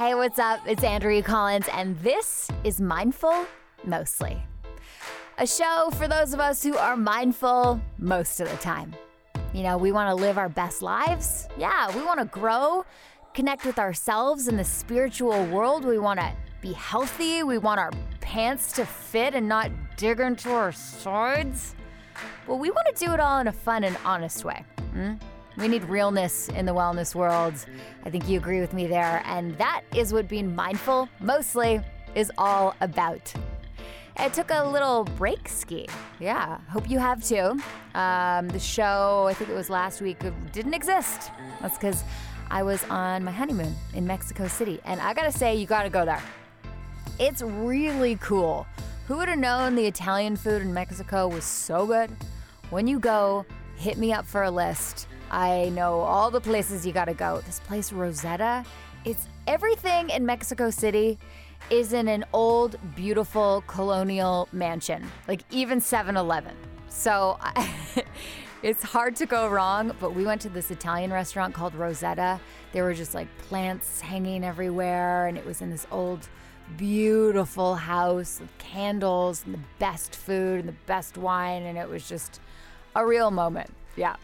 Hey, what's up? It's Andrea Collins, and this is Mindful Mostly. A show for those of us who are mindful most of the time. You know, we want to live our best lives. Yeah, we want to grow, connect with ourselves in the spiritual world. We want to be healthy. We want our pants to fit and not dig into our sides. Well, we want to do it all in a fun and honest way. Hmm? We need realness in the wellness world. I think you agree with me there. And that is what being mindful mostly is all about. I took a little break ski. Yeah, hope you have too. Um, the show, I think it was last week, didn't exist. That's because I was on my honeymoon in Mexico City. And I gotta say, you gotta go there. It's really cool. Who would have known the Italian food in Mexico was so good? When you go, hit me up for a list. I know all the places you gotta go. This place, Rosetta, it's everything in Mexico City is in an old, beautiful colonial mansion, like even 7 Eleven. So it's hard to go wrong, but we went to this Italian restaurant called Rosetta. There were just like plants hanging everywhere, and it was in this old, beautiful house with candles and the best food and the best wine, and it was just a real moment. Yeah.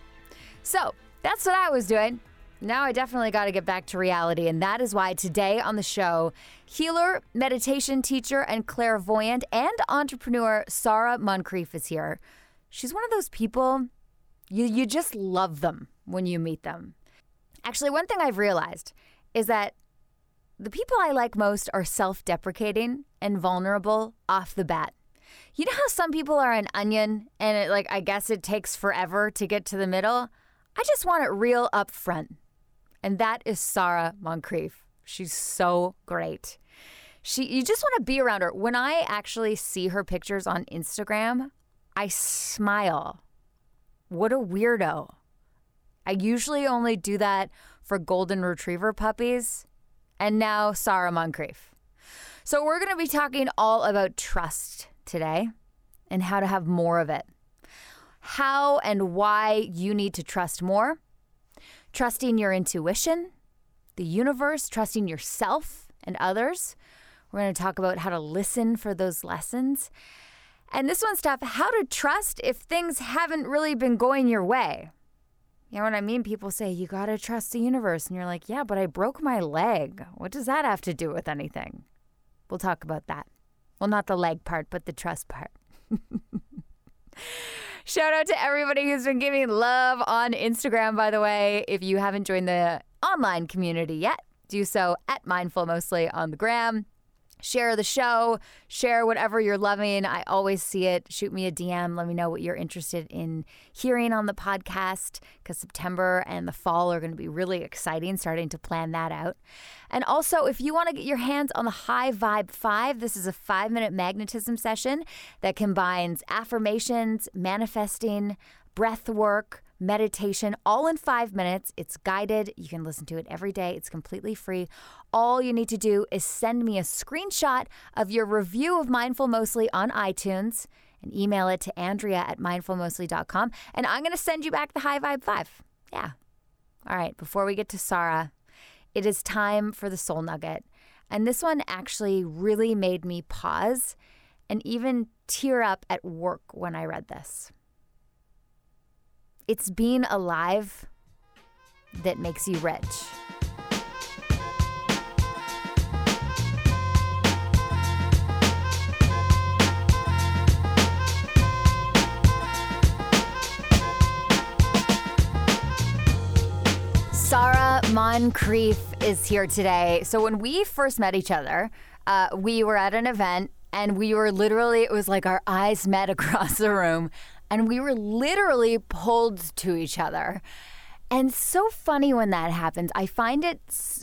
So that's what I was doing. Now I definitely got to get back to reality, and that is why today on the show, healer, meditation teacher, and clairvoyant and entrepreneur Sarah Moncrieff is here. She's one of those people you you just love them when you meet them. Actually, one thing I've realized is that the people I like most are self-deprecating and vulnerable off the bat. You know how some people are an onion and it like I guess it takes forever to get to the middle? I just want it real up front and that is Sarah Moncrieff. She's so great. She you just want to be around her. When I actually see her pictures on Instagram, I smile. What a weirdo. I usually only do that for golden retriever puppies, and now Sarah Moncrieff. So we're going to be talking all about trust today and how to have more of it. How and why you need to trust more trusting your intuition, the universe, trusting yourself and others. We're going to talk about how to listen for those lessons. And this one's tough how to trust if things haven't really been going your way. You know what I mean? People say, you got to trust the universe. And you're like, yeah, but I broke my leg. What does that have to do with anything? We'll talk about that. Well, not the leg part, but the trust part. Shout out to everybody who's been giving love on Instagram, by the way. If you haven't joined the online community yet, do so at Mindful Mostly on the gram. Share the show, share whatever you're loving. I always see it. Shoot me a DM. Let me know what you're interested in hearing on the podcast because September and the fall are going to be really exciting, starting to plan that out. And also, if you want to get your hands on the High Vibe 5, this is a five minute magnetism session that combines affirmations, manifesting, breath work meditation all in five minutes. It's guided. You can listen to it every day. It's completely free. All you need to do is send me a screenshot of your review of Mindful Mostly on iTunes and email it to Andrea at mindfulmostly.com. And I'm going to send you back the High Vibe 5. Yeah. All right. Before we get to Sara, it is time for the Soul Nugget. And this one actually really made me pause and even tear up at work when I read this. It's being alive that makes you rich. Sarah Moncrieff is here today. So when we first met each other, uh, we were at an event and we were literally, it was like our eyes met across the room and we were literally pulled to each other. And so funny when that happens. I find it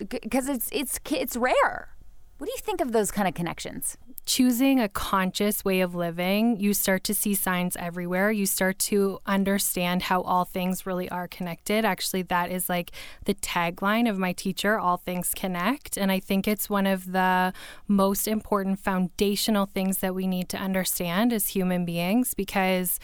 because it's it's it's rare. What do you think of those kind of connections? Choosing a conscious way of living, you start to see signs everywhere. You start to understand how all things really are connected. Actually, that is like the tagline of my teacher all things connect. And I think it's one of the most important foundational things that we need to understand as human beings because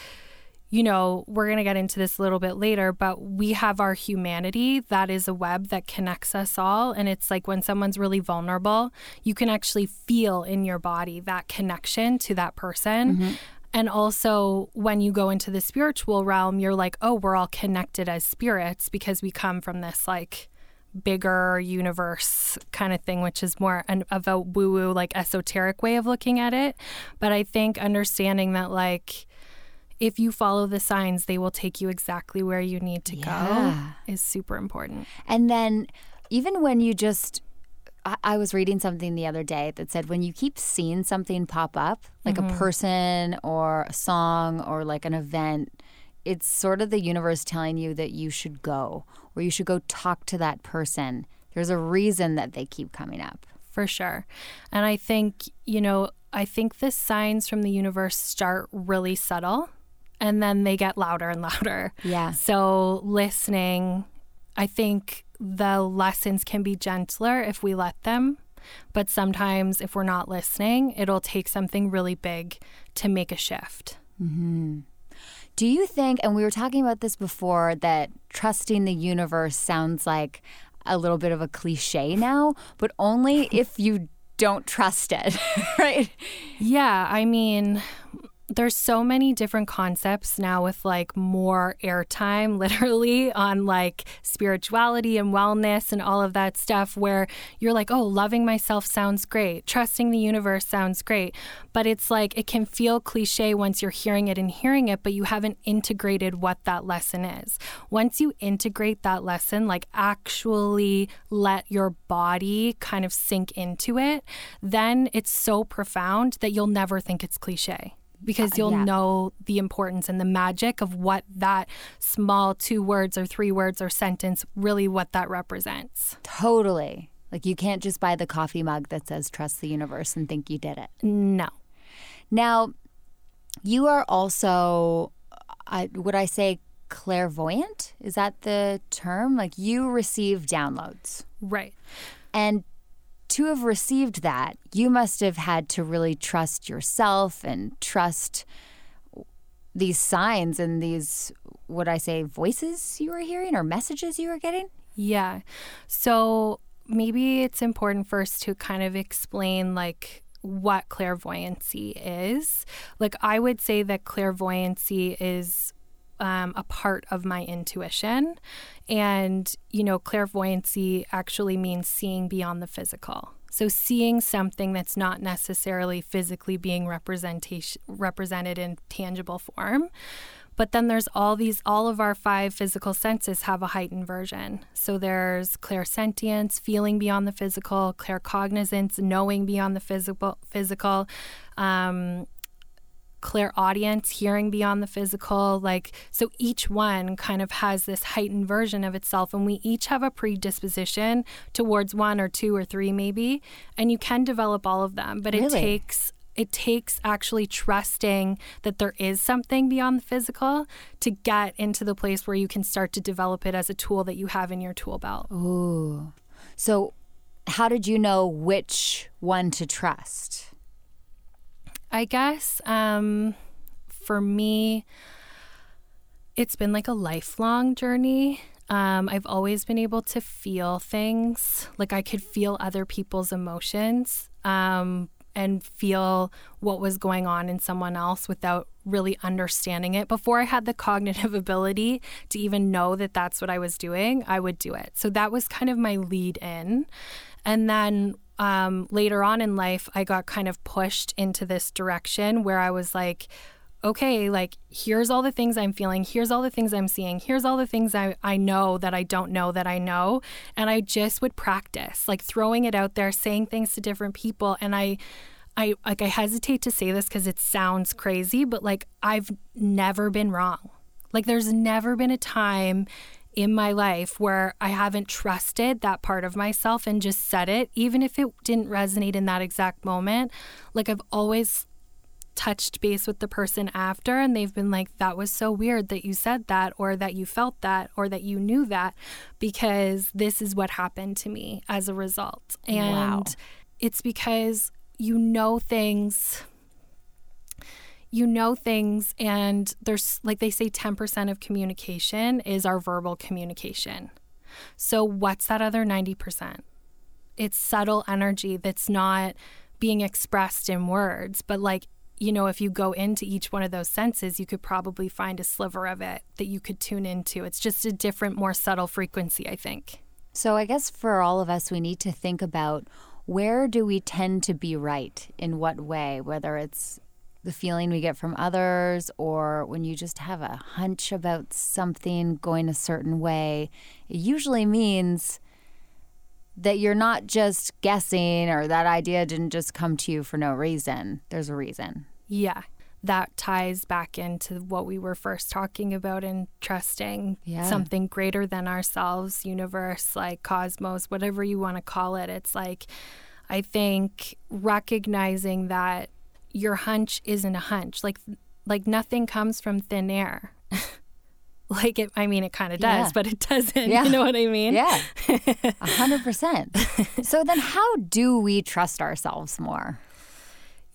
you know, we're going to get into this a little bit later, but we have our humanity. That is a web that connects us all. And it's like when someone's really vulnerable, you can actually feel in your body that connection to that person. Mm-hmm. And also, when you go into the spiritual realm, you're like, oh, we're all connected as spirits because we come from this like bigger universe kind of thing, which is more an, of a woo woo, like esoteric way of looking at it. But I think understanding that, like, if you follow the signs, they will take you exactly where you need to yeah. go is super important. And then even when you just I, was reading something the other day that said when you keep seeing something pop up, like mm-hmm. a person or a song or like an event, it's sort of the universe telling you that you should go or you should go talk to that person. There's a reason that they keep coming up. For sure. And I think, you know, I think the signs from the universe start really subtle and then they get louder and louder. Yeah. So listening, I think the lessons can be gentler if we let them. But sometimes, if we're not listening, it'll take something really big to make a shift. Mm-hmm. Do you think, and we were talking about this before, that trusting the universe sounds like a little bit of a cliche now, but only if you don't trust it, right? Yeah. I mean, there's so many different concepts now with like more airtime literally on like spirituality and wellness and all of that stuff where you're like oh loving myself sounds great. Trusting the universe sounds great. But it's like it can feel cliche once you're hearing it and hearing it but you haven't integrated what that lesson is. Once you integrate that lesson like actually let your body kind of sink into it then it's so profound that you'll never think it's cliche because uh, you'll yeah. know the importance and the magic of what that small two words or three words or sentence really what that represents. Totally. Like you can't just buy the coffee mug that says trust the universe and think you did it. No. Now, you are also uh, would I say clairvoyant? Is that the term? Like you receive downloads. Right. And to have received that, you must have had to really trust yourself and trust these signs and these, what I say, voices you were hearing or messages you were getting? Yeah. So maybe it's important first to kind of explain, like, what clairvoyancy is. Like, I would say that clairvoyancy is um, a part of my intuition. And, you know, clairvoyancy actually means seeing beyond the physical. So seeing something that's not necessarily physically being representation represented in tangible form. But then there's all these all of our five physical senses have a heightened version. So there's clairsentience, feeling beyond the physical, claircognizance, knowing beyond the physical physical, um, clairaudience, hearing beyond the physical. Like, so each one kind of has this heightened version of itself, and we each have a predisposition towards one or two or three, maybe. And you can develop all of them, but really? it takes it takes actually trusting that there is something beyond the physical to get into the place where you can start to develop it as a tool that you have in your tool belt. Ooh. So, how did you know which one to trust? I guess um, for me, it's been like a lifelong journey. Um, I've always been able to feel things. Like I could feel other people's emotions um, and feel what was going on in someone else without really understanding it. Before I had the cognitive ability to even know that that's what I was doing, I would do it. So that was kind of my lead in. And then um, later on in life, I got kind of pushed into this direction where I was like, okay, like, here's all the things I'm feeling. Here's all the things I'm seeing. Here's all the things I, I know that I don't know that I know. And I just would practice, like, throwing it out there, saying things to different people. And I, I, like, I hesitate to say this because it sounds crazy, but like, I've never been wrong. Like, there's never been a time in my life where I haven't trusted that part of myself and just said it, even if it didn't resonate in that exact moment. Like I've always touched base with the person after and they've been like that was so weird that you said that or that you felt that or that you knew that because this is what happened to me as a result and wow. it's because you know things you know things and there's like they say 10% of communication is our verbal communication. So what's that other 90%? It's subtle energy that's not being expressed in words, but like you know, if you go into each one of those senses, you could probably find a sliver of it that you could tune into. It's just a different, more subtle frequency, I think. So I guess for all of us, we need to think about where do we tend to be right in what way, whether it's the feeling we get from others or when you just have a hunch about something going a certain way. It usually means that you're not just guessing or that idea didn't just come to you for no reason. There's a reason. Yeah. That ties back into what we were first talking about in trusting yeah. something greater than ourselves, universe, like cosmos, whatever you want to call it. It's like, I think recognizing that your hunch isn't a hunch. Like, like nothing comes from thin air. like it i mean it kind of does yeah. but it doesn't yeah. you know what i mean yeah 100% so then how do we trust ourselves more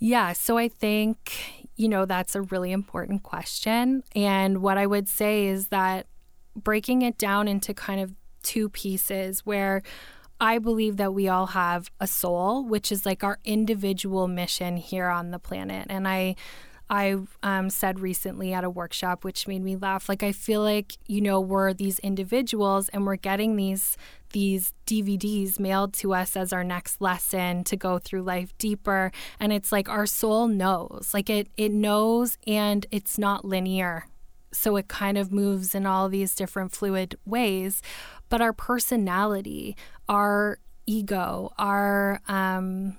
yeah so i think you know that's a really important question and what i would say is that breaking it down into kind of two pieces where I believe that we all have a soul, which is like our individual mission here on the planet. And I I um, said recently at a workshop, which made me laugh. Like I feel like you know we're these individuals, and we're getting these these DVDs mailed to us as our next lesson to go through life deeper. And it's like our soul knows, like it it knows, and it's not linear. So it kind of moves in all these different fluid ways. But our personality, our ego, our um,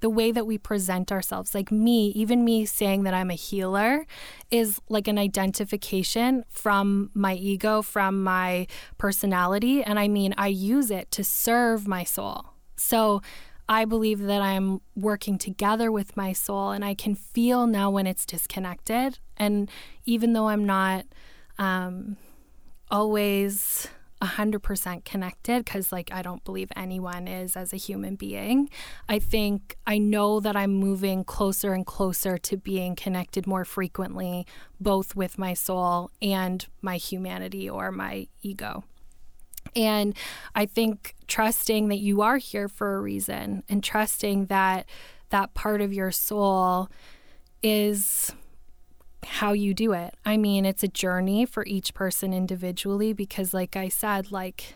the way that we present ourselves. Like me, even me saying that I'm a healer is like an identification from my ego, from my personality. And I mean, I use it to serve my soul. So I believe that I'm working together with my soul and I can feel now when it's disconnected. And even though I'm not um, always 100% connected because like I don't believe anyone is as a human being. I think I know that I'm moving closer and closer to being connected more frequently both with my soul and my humanity or my ego. And I think trusting that you are here for a reason and trusting that that part of your soul is how you do it. I mean, it's a journey for each person individually because, like I said, like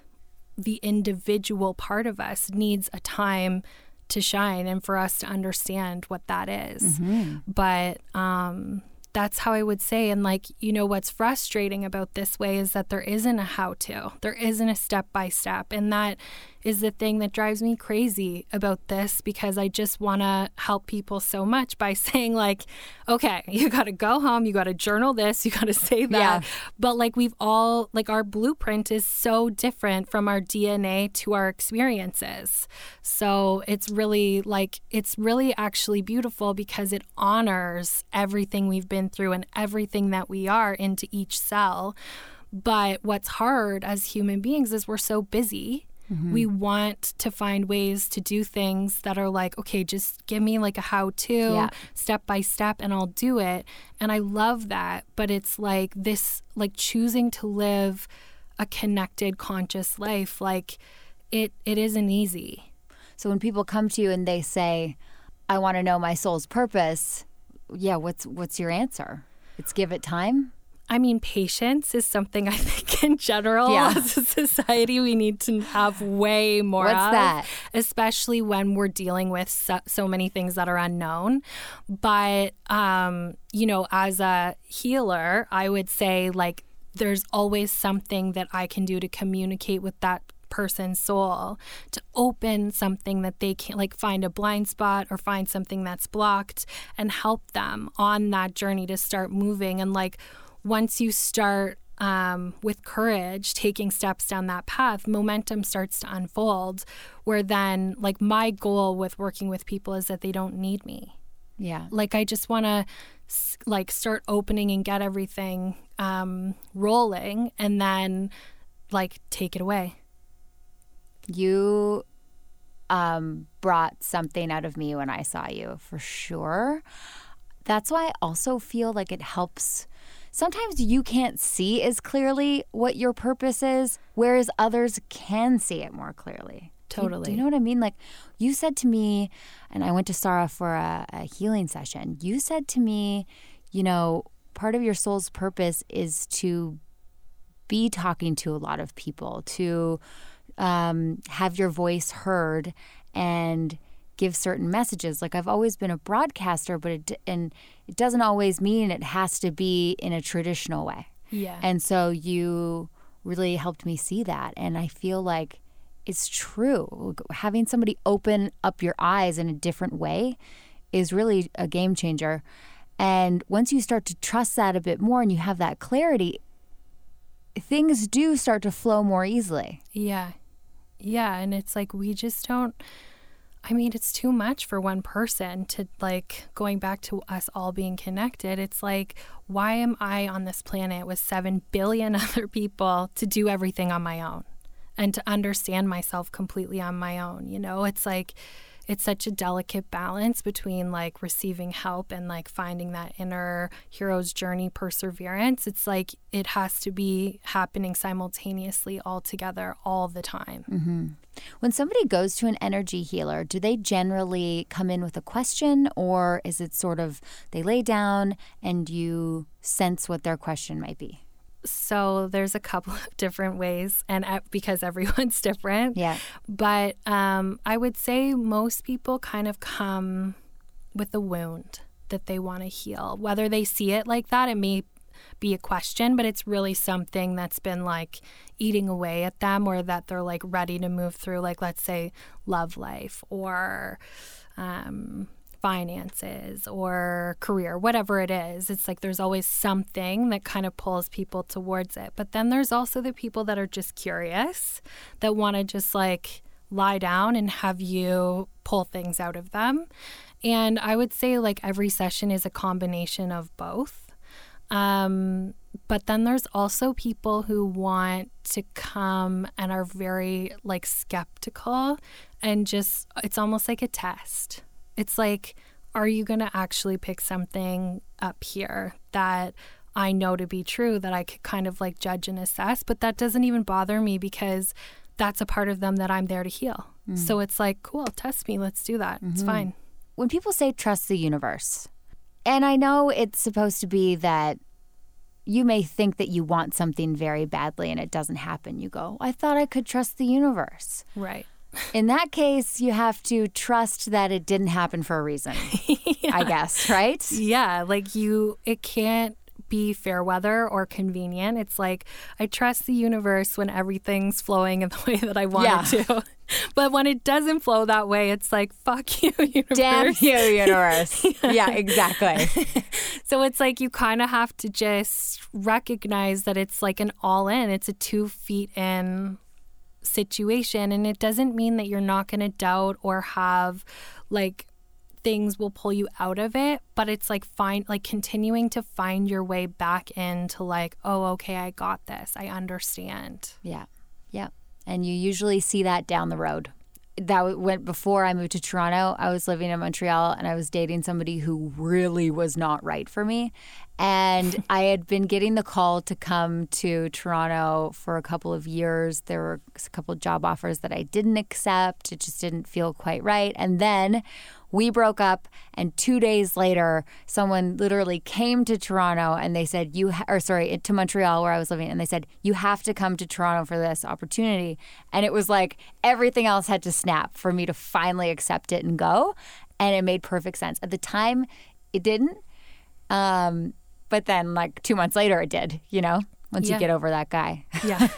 the individual part of us needs a time to shine and for us to understand what that is. Mm-hmm. But um, that's how I would say. And like, you know, what's frustrating about this way is that there isn't a how to, there isn't a step by step. And that is the thing that drives me crazy about this because I just want to help people so much by saying, like, okay, you got to go home, you got to journal this, you got to say that. Yeah. But like, we've all, like, our blueprint is so different from our DNA to our experiences. So it's really like, it's really actually beautiful because it honors everything we've been through and everything that we are into each cell. But what's hard as human beings is we're so busy Mm-hmm. We want to find ways to do things that are like, okay, just give me like a how to yeah. step by step and I'll do it. And I love that. But it's like this, like choosing to live a connected, conscious life, like it, it isn't easy. So when people come to you and they say, I want to know my soul's purpose, yeah, what's what's your answer? It's give it time. I mean, patience is something I think in general yeah. as a society we need to have way more What's of, that? Especially when we're dealing with so, so many things that are unknown. But, um, you know, as a healer, I would say like there's always something that I can do to communicate with that person's soul to open something that they can like find a blind spot or find something that's blocked and help them on that journey to start moving and like once you start um, with courage taking steps down that path, momentum starts to unfold. Where then, like, my goal with working with people is that they don't need me. Yeah. Like, I just want to like start opening and get everything um, rolling and then like take it away. You um, brought something out of me when I saw you for sure that's why I also feel like it helps. Sometimes you can't see as clearly what your purpose is, whereas others can see it more clearly. Totally. Do you, do you know what I mean? Like you said to me, and I went to Sarah for a, a healing session. You said to me, you know, part of your soul's purpose is to be talking to a lot of people, to um, have your voice heard and give certain messages. Like I've always been a broadcaster, but it and it doesn't always mean it has to be in a traditional way. Yeah. And so you really helped me see that, and I feel like it's true. Having somebody open up your eyes in a different way is really a game changer. And once you start to trust that a bit more and you have that clarity, things do start to flow more easily. Yeah. Yeah. And it's like we just don't. I mean, it's too much for one person to like going back to us all being connected. It's like, why am I on this planet with 7 billion other people to do everything on my own? and to understand myself completely on my own. You know, it's like, it's such a delicate balance between like receiving help and like finding that inner hero's journey perseverance. It's like it has to be happening simultaneously all together all the time. Mm-hmm. When somebody goes to an energy healer, do they generally come in with a question or is it sort of they lay down and you sense what their question might be? So there's a couple of different ways and because everyone's different. Yeah. But um, i would say most people kind of come with a wound that they want to heal. Whether they see it like that it may be a question but it's really something that's been like eating away at them or that they're like ready to move through like let's say love life or um, finances or career, whatever it is. It's like there's always something that kind of pulls people towards it. But then there's also the people that are just curious, that want to just like lie down and have you pull things out of them. And I would say like every session is a combination of both. Um, but then there's also people who want to come and are very like skeptical and just it's almost like a test it's like, are you going to actually pick something up here that I know to be true that I could kind of like judge and assess? But that doesn't even bother me because that's a part of them that I'm there to heal. Mm. So it's like, cool, test me. Let's do that. Mm-hmm. It's fine. When people say trust the universe, and I know it's supposed to be that you may think that you want something very badly and it doesn't happen. You go, I thought I could trust the universe. Right. In that case, you have to trust that it didn't happen for a reason. yeah. I guess, right? Yeah, like you it can't be fair weather or convenient. It's like I trust the universe when everything's flowing in the way that I want yeah. it to. But when it doesn't flow that way, it's like fuck you, universe. Damn you, universe. yeah. yeah, exactly. so it's like you kind of have to just recognize that it's like an all in. It's a two feet in situation. And it doesn't mean that you're not going to doubt or have like things will pull you out of it, but it's like find like continuing to find your way back into like, oh, okay, I got this. I understand. Yeah. Yeah. And you usually see that down the road that went before I moved to Toronto. I was living in Montreal and I was dating somebody who really was not right for me. And I had been getting the call to come to Toronto for a couple of years. There were a couple of job offers that I didn't accept. It just didn't feel quite right. And then we broke up, and two days later, someone literally came to Toronto and they said, "You," ha- or sorry, to Montreal where I was living, and they said, "You have to come to Toronto for this opportunity." And it was like everything else had to snap for me to finally accept it and go, and it made perfect sense. At the time, it didn't, um, but then like two months later, it did. You know once yeah. you get over that guy. yeah.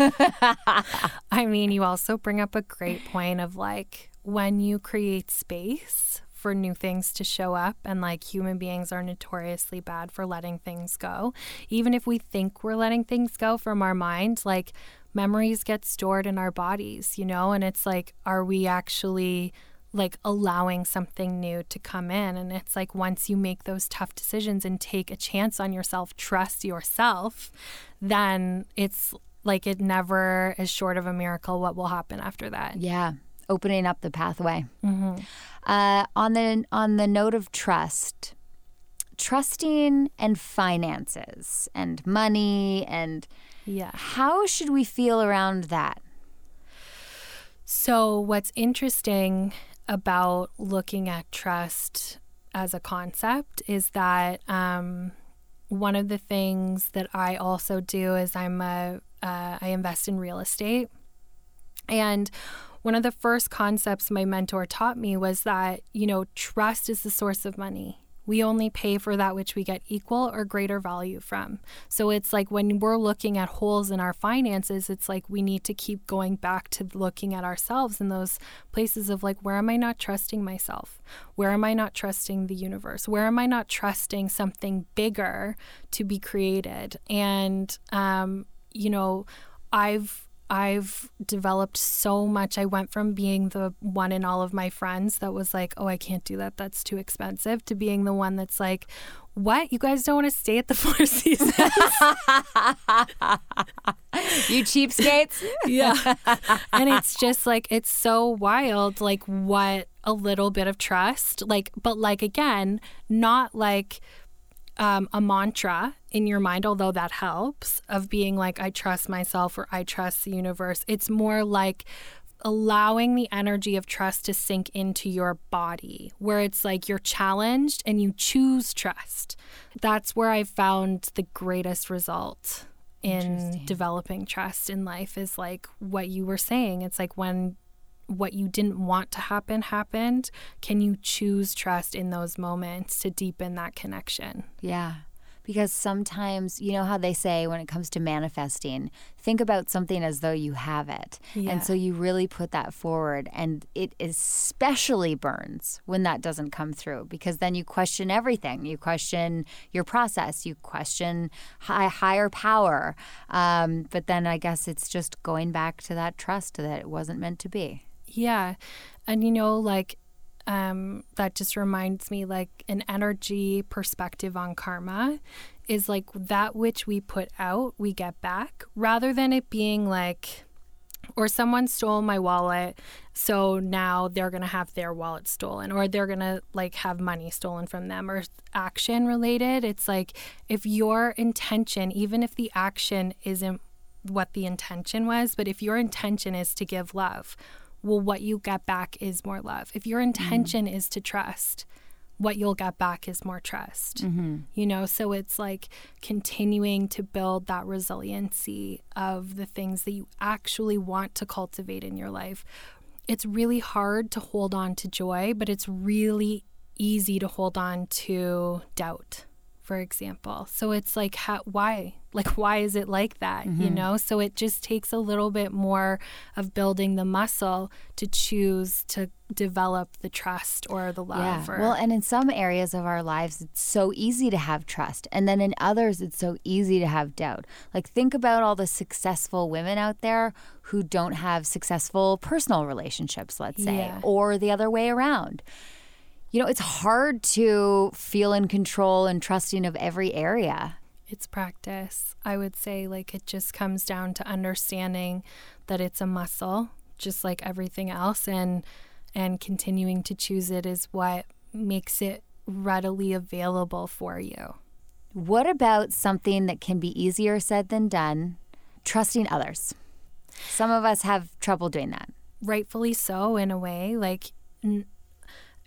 I mean, you also bring up a great point of like when you create space for new things to show up and like human beings are notoriously bad for letting things go. Even if we think we're letting things go from our mind like memories get stored in our bodies you know? And it's like are we actually like allowing something new to come in? And it's like once you make those tough decisions and take a chance on yourself trust yourself then it's like it never is short of a miracle what will happen after that. Yeah opening up the pathway. Mm-hmm. Uh, on the on the note of trust, trusting and finances and money and Yeah. how should we feel around that? So, what's interesting about looking at trust as a concept is that um, one of the things that I also do is I'm a uh, I invest in real estate, and one of the first concepts my mentor taught me was that you know trust is the source of money we only pay for that which we get equal or greater value from. So it's like when we're looking at holes in our finances, it's like we need to keep going back to looking at ourselves in those places of like, where am I not trusting myself? Where am I not trusting the universe? Where am I not trusting something bigger to be created? And, um, you know, I've I've developed so much. I went from being the one in all of my friends that was like, oh, I can't do that. That's too expensive, to being the one that's like, what? You guys don't want to stay at the Four Seasons? you cheapskates. yeah. And it's just like, it's so wild, like what a little bit of trust, like, but like, again, not like, um, a mantra in your mind, although that helps, of being like, I trust myself or I trust the universe. It's more like allowing the energy of trust to sink into your body, where it's like you're challenged and you choose trust. That's where I found the greatest result in developing trust in life is like what you were saying. It's like when what you didn't want to happen happened, can you choose trust in those moments to deepen that connection? Yeah. Because sometimes, you know how they say when it comes to manifesting, think about something as though you have it. Yeah. And so you really put that forward. And it especially burns when that doesn't come through because then you question everything. You question your process, you question high, higher power. Um, but then I guess it's just going back to that trust that it wasn't meant to be. Yeah. And you know, like, um, that just reminds me like an energy perspective on karma is like that which we put out, we get back, rather than it being like, or someone stole my wallet, so now they're going to have their wallet stolen, or they're going to like have money stolen from them, or action related. It's like if your intention, even if the action isn't what the intention was, but if your intention is to give love, well, what you get back is more love. If your intention mm. is to trust, what you'll get back is more trust. Mm-hmm. You know, so it's like continuing to build that resiliency of the things that you actually want to cultivate in your life. It's really hard to hold on to joy, but it's really easy to hold on to doubt for example. So it's like, how, why? Like, why is it like that? Mm-hmm. You know? So it just takes a little bit more of building the muscle to choose to develop the trust or the love. Yeah. Or, well, and in some areas of our lives, it's so easy to have trust. And then in others, it's so easy to have doubt. Like, think about all the successful women out there who don't have successful personal relationships, let's say, Yeah. or the other way around you know, it's hard to feel in control and trusting of every area. It's practice. I would say, like, it just comes down to understanding that it's a muscle, just like everything else, and and continuing to choose it is what makes it readily available for you. What about something that can be easier said than done? Trusting others. Some of us have trouble doing that. Rightfully so, in a way. Like, n-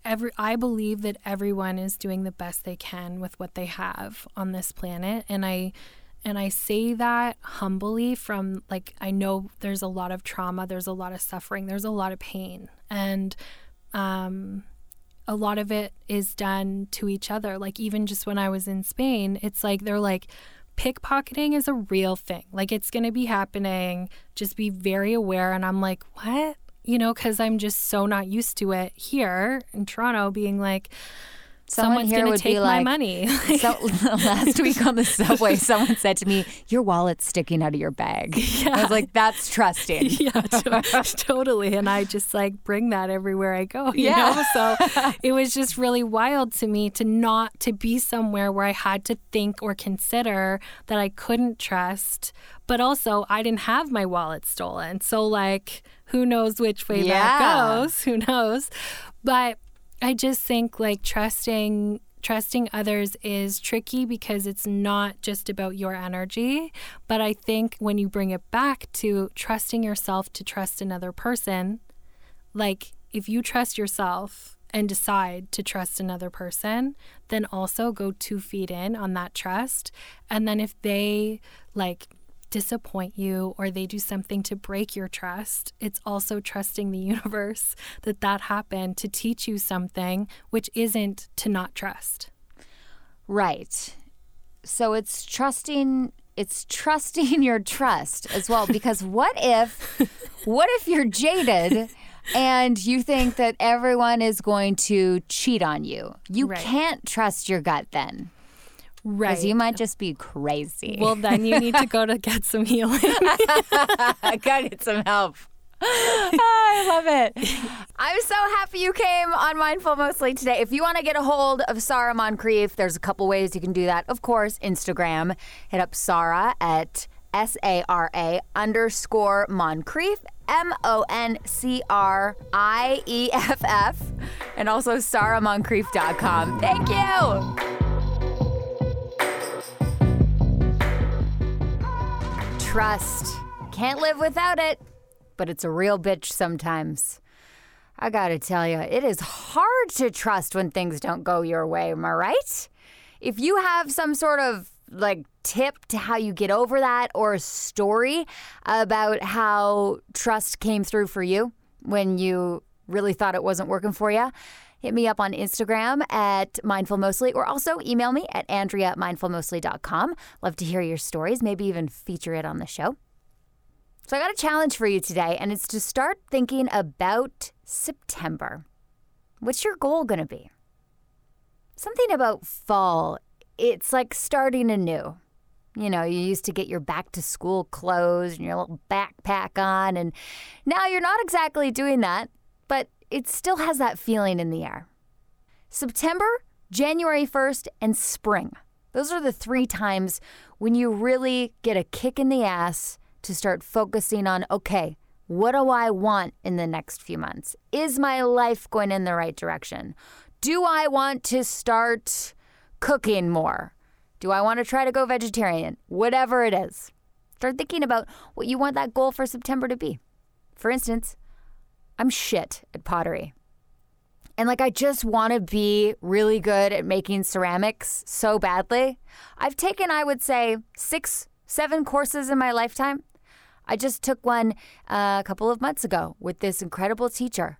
every I believe that everyone is doing the best they can with what they have on this planet and I and I say that humbly from like I know there's a lot of trauma, there's a lot of suffering, there's a lot of pain and um a lot of it is done to each other. Like even just when I was in Spain, it's like they're like pickpocketing is a real thing. Like it's going to be happening. Just be very aware and I'm like, "What?" You know, because I'm just so not used to it here in Toronto being like, Someone someone's here going would to take be my money. So last week on the subway, someone said to me, "Your wallet's sticking out of your bag." I was like, "That's trusting." yeah, to- totally. And I just like bring that everywhere I go, you Yeah. know? So it was just really wild to me to not to be somewhere where I had to think or consider that I couldn't trust, but also I didn't have my wallet stolen. So like who knows which way Yeah. that goes? Who knows? But I just think like trusting trusting others is tricky because it's not just about your energy. But I think when you bring it back to trusting yourself to trust another person, like if you trust yourself and decide to trust another person, then also go two feet in on that trust. And then if they like disappoint you or they do something to break your trust, it's also trusting the universe that that happened to teach you something, which isn't to not trust. Right. So it's trusting it's trusting your trust as well because what if what if you're jaded and you think that everyone is going to cheat on you? You Right. can't trust your gut then. Right. Because you might just be crazy. well, then you need to go to get some healing. I gotta get some help. I love it. I'm so happy you came on Mindful Mostly today. If you want to get a hold of Sarah Moncrieff, there's a couple ways you can do that. Of course, Instagram. Hit up Sarah at S A R A underscore Moncrieff, M O N C R I E F F, and also sarahmoncrief.com. Thank you. Trust. Can't live without it, but it's a real bitch sometimes. I gotta tell you, it is hard to trust when things don't go your way, am I right? If you have some sort of like tip to how you get over that or a story about how trust came through for you when you really thought it wasn't working for you, hit me up on Instagram at Mindful Mostly or also email me at Andrea at mindfulmostly.com. Love to hear your stories, maybe even feature it on the show. So I got a challenge for you today, and it's to start thinking about September. What's your goal going to be? Something about fall. It's like starting anew. You know, you used to get your back to school clothes and your little backpack on, and now you're not exactly doing that, it still has that feeling in the air. September, January 1st, and spring. Those are the three times when you really get a kick in the ass to start focusing on okay, what do I want in the next few months? Is my life going in the right direction? Do I want to start cooking more? Do I want to try to go vegetarian? Whatever it is. Start thinking about what you want that goal for September to be. For instance, I'm shit at pottery. And like, I just want to be really good at making ceramics so badly. I've taken, I would say, six, seven courses in my lifetime. I just took one uh, a couple of months ago with this incredible teacher.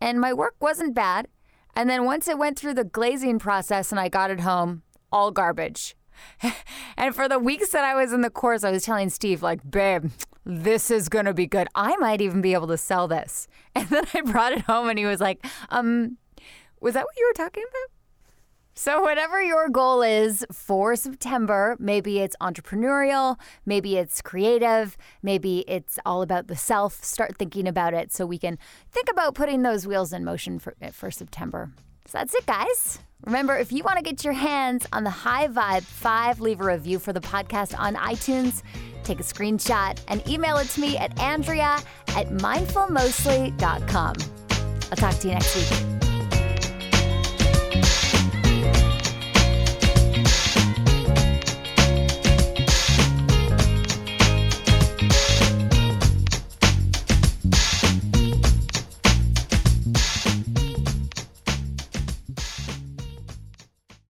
And my work wasn't bad. And then once it went through the glazing process and I got it home, all garbage. and for the weeks that I was in the course, I was telling Steve, like, babe, this is going to be good. I might even be able to sell this. And then I brought it home and he was like, um, was that what you were talking about? So, whatever your goal is for September, maybe it's entrepreneurial, maybe it's creative, maybe it's all about the self, start thinking about it so we can think about putting those wheels in motion for, for September. So, that's it, guys. Remember, if you want to get your hands on the High Vibe 5, leave a review for the podcast on iTunes, take a screenshot, and email it to me at Andrea at mindfulmostly.com. I'll talk to you next week.